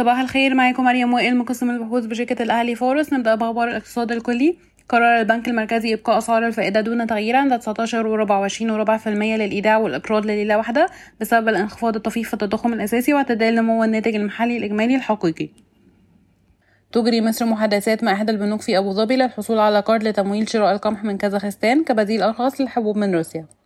صباح الخير معاكم مريم وائل مقسم البحوث بشركة الأهلي فورس. نبدأ بأخبار الاقتصاد الكلي. قرر البنك المركزي إبقاء أسعار الفائدة دون تغيير عند 19 وربع وعشرين وربع في المية للإيداع والإقراض لليلة واحدة بسبب الانخفاض الطفيف في التضخم الأساسي واعتدال نمو الناتج المحلي الإجمالي الحقيقي. تجري مصر محادثات مع إحدى البنوك في أبو ظبي للحصول على قرض لتمويل شراء القمح من كازاخستان كبديل أرخص للحبوب من روسيا.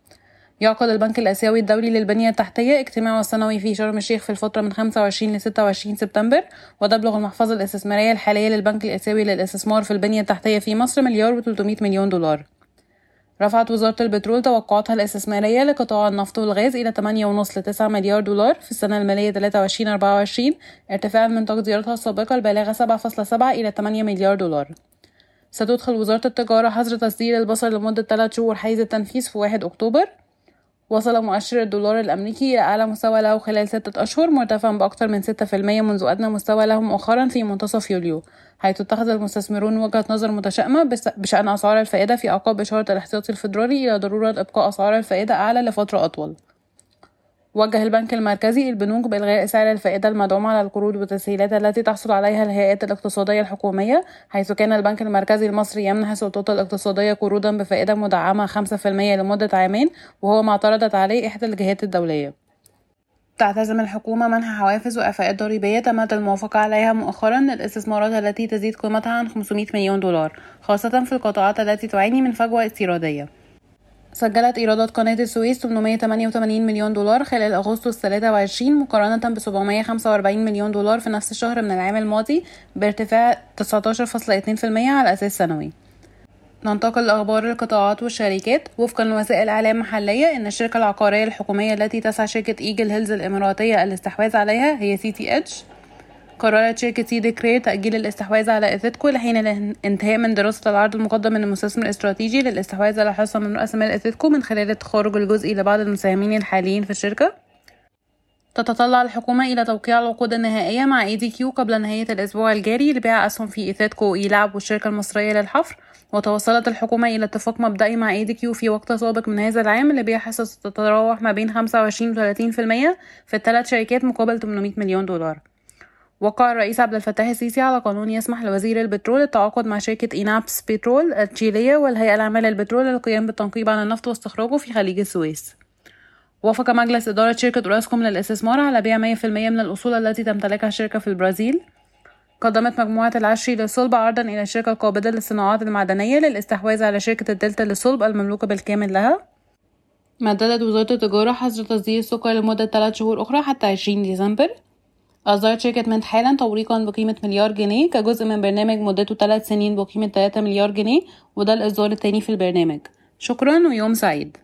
يعقد البنك الآسيوي الدولي للبنية التحتية اجتماعه السنوي في شرم الشيخ في الفترة من 25 ل 26 سبتمبر وتبلغ المحفظة الإستثمارية الحالية للبنك الآسيوي للاستثمار في البنية التحتية في مصر مليار و300 مليون دولار. رفعت وزارة البترول توقعاتها الإستثمارية لقطاع النفط والغاز إلى 8.5 ل 9 مليار دولار في السنة المالية 23-24 ارتفاعا من تقديراتها السابقة البالغة 7.7 إلى 8 مليار دولار. ستدخل وزارة التجارة حظر تصدير البصر لمدة 3 شهور حيز التنفيذ في 1 أكتوبر. وصل مؤشر الدولار الأمريكي إلى أعلى مستوى له خلال ستة أشهر مرتفعا بأكثر من ستة في المية منذ أدنى مستوى له مؤخرا في منتصف يوليو حيث اتخذ المستثمرون وجهة نظر متشائمة بشأن أسعار الفائدة في أعقاب إشارة الاحتياطي الفيدرالي إلى ضرورة إبقاء أسعار الفائدة أعلى لفترة أطول. وجه البنك المركزي البنوك بإلغاء سعر الفائدة المدعوم على القروض والتسهيلات التي تحصل عليها الهيئات الاقتصادية الحكومية حيث كان البنك المركزي المصري يمنح السلطات الاقتصادية قروضا بفائدة مدعمة 5% لمدة عامين وهو ما اعترضت عليه إحدى الجهات الدولية. تعتزم الحكومة منح حوافز وإعفاءات ضريبية تمت الموافقة عليها مؤخرا للاستثمارات التي تزيد قيمتها عن 500 مليون دولار خاصة في القطاعات التي تعاني من فجوة استيرادية. سجلت إيرادات قناة السويس 888 مليون دولار خلال أغسطس 23 مقارنة ب 745 مليون دولار في نفس الشهر من العام الماضي بارتفاع 19.2% على أساس سنوي. ننتقل لأخبار القطاعات والشركات. وفقا لوسائل إعلام محلية إن الشركة العقارية الحكومية التي تسعى شركة Eagle Hills الإماراتية الاستحواذ عليها هي CTH قررت شركة سيدي كرير تأجيل الاستحواذ على إيثيتكو لحين الانتهاء من دراسة العرض المقدم من المستثمر الاستراتيجي للاستحواذ على حصة من رأس مال إيثيتكو من خلال التخارج الجزئي لبعض المساهمين الحاليين في الشركة. تتطلع الحكومة إلى توقيع العقود النهائية مع ADQ قبل نهاية الأسبوع الجاري لبيع أسهم في إيثيتكو ELAB والشركة المصرية للحفر. وتوصلت الحكومة إلى اتفاق مبدئي مع ADQ في وقت سابق من هذا العام لبيع حصص تتراوح ما بين 25 و 30% في الثلاث شركات مقابل 800 مليون دولار. وقع الرئيس عبد الفتاح السيسي على قانون يسمح لوزير البترول التعاقد مع شركة إيناب سيبترول التشيلية والهيئة العامة للبترول للقيام بالتنقيب عن النفط واستخراجه في خليج السويس. وافق مجلس إدارة شركة أوراسكوم للاستثمار على بيع 100% من الأصول التي تمتلكها الشركة في البرازيل. قدمت مجموعة العشري للصلب عرضا إلى الشركة القابضة للصناعات المعدنية للاستحواذ على شركة الدلتا للصلب المملوكة بالكامل لها. مددت وزارة التجارة حظر تصدير السكر لمدة 3 شهور أخرى حتى 20 ديسمبر. أصدرت شركة MNT حالا توريقا بقيمة مليار جنيه كجزء من برنامج مدته 3 سنين بقيمة 3 مليار جنيه وده الإصدار التاني في البرنامج شكرا ويوم سعيد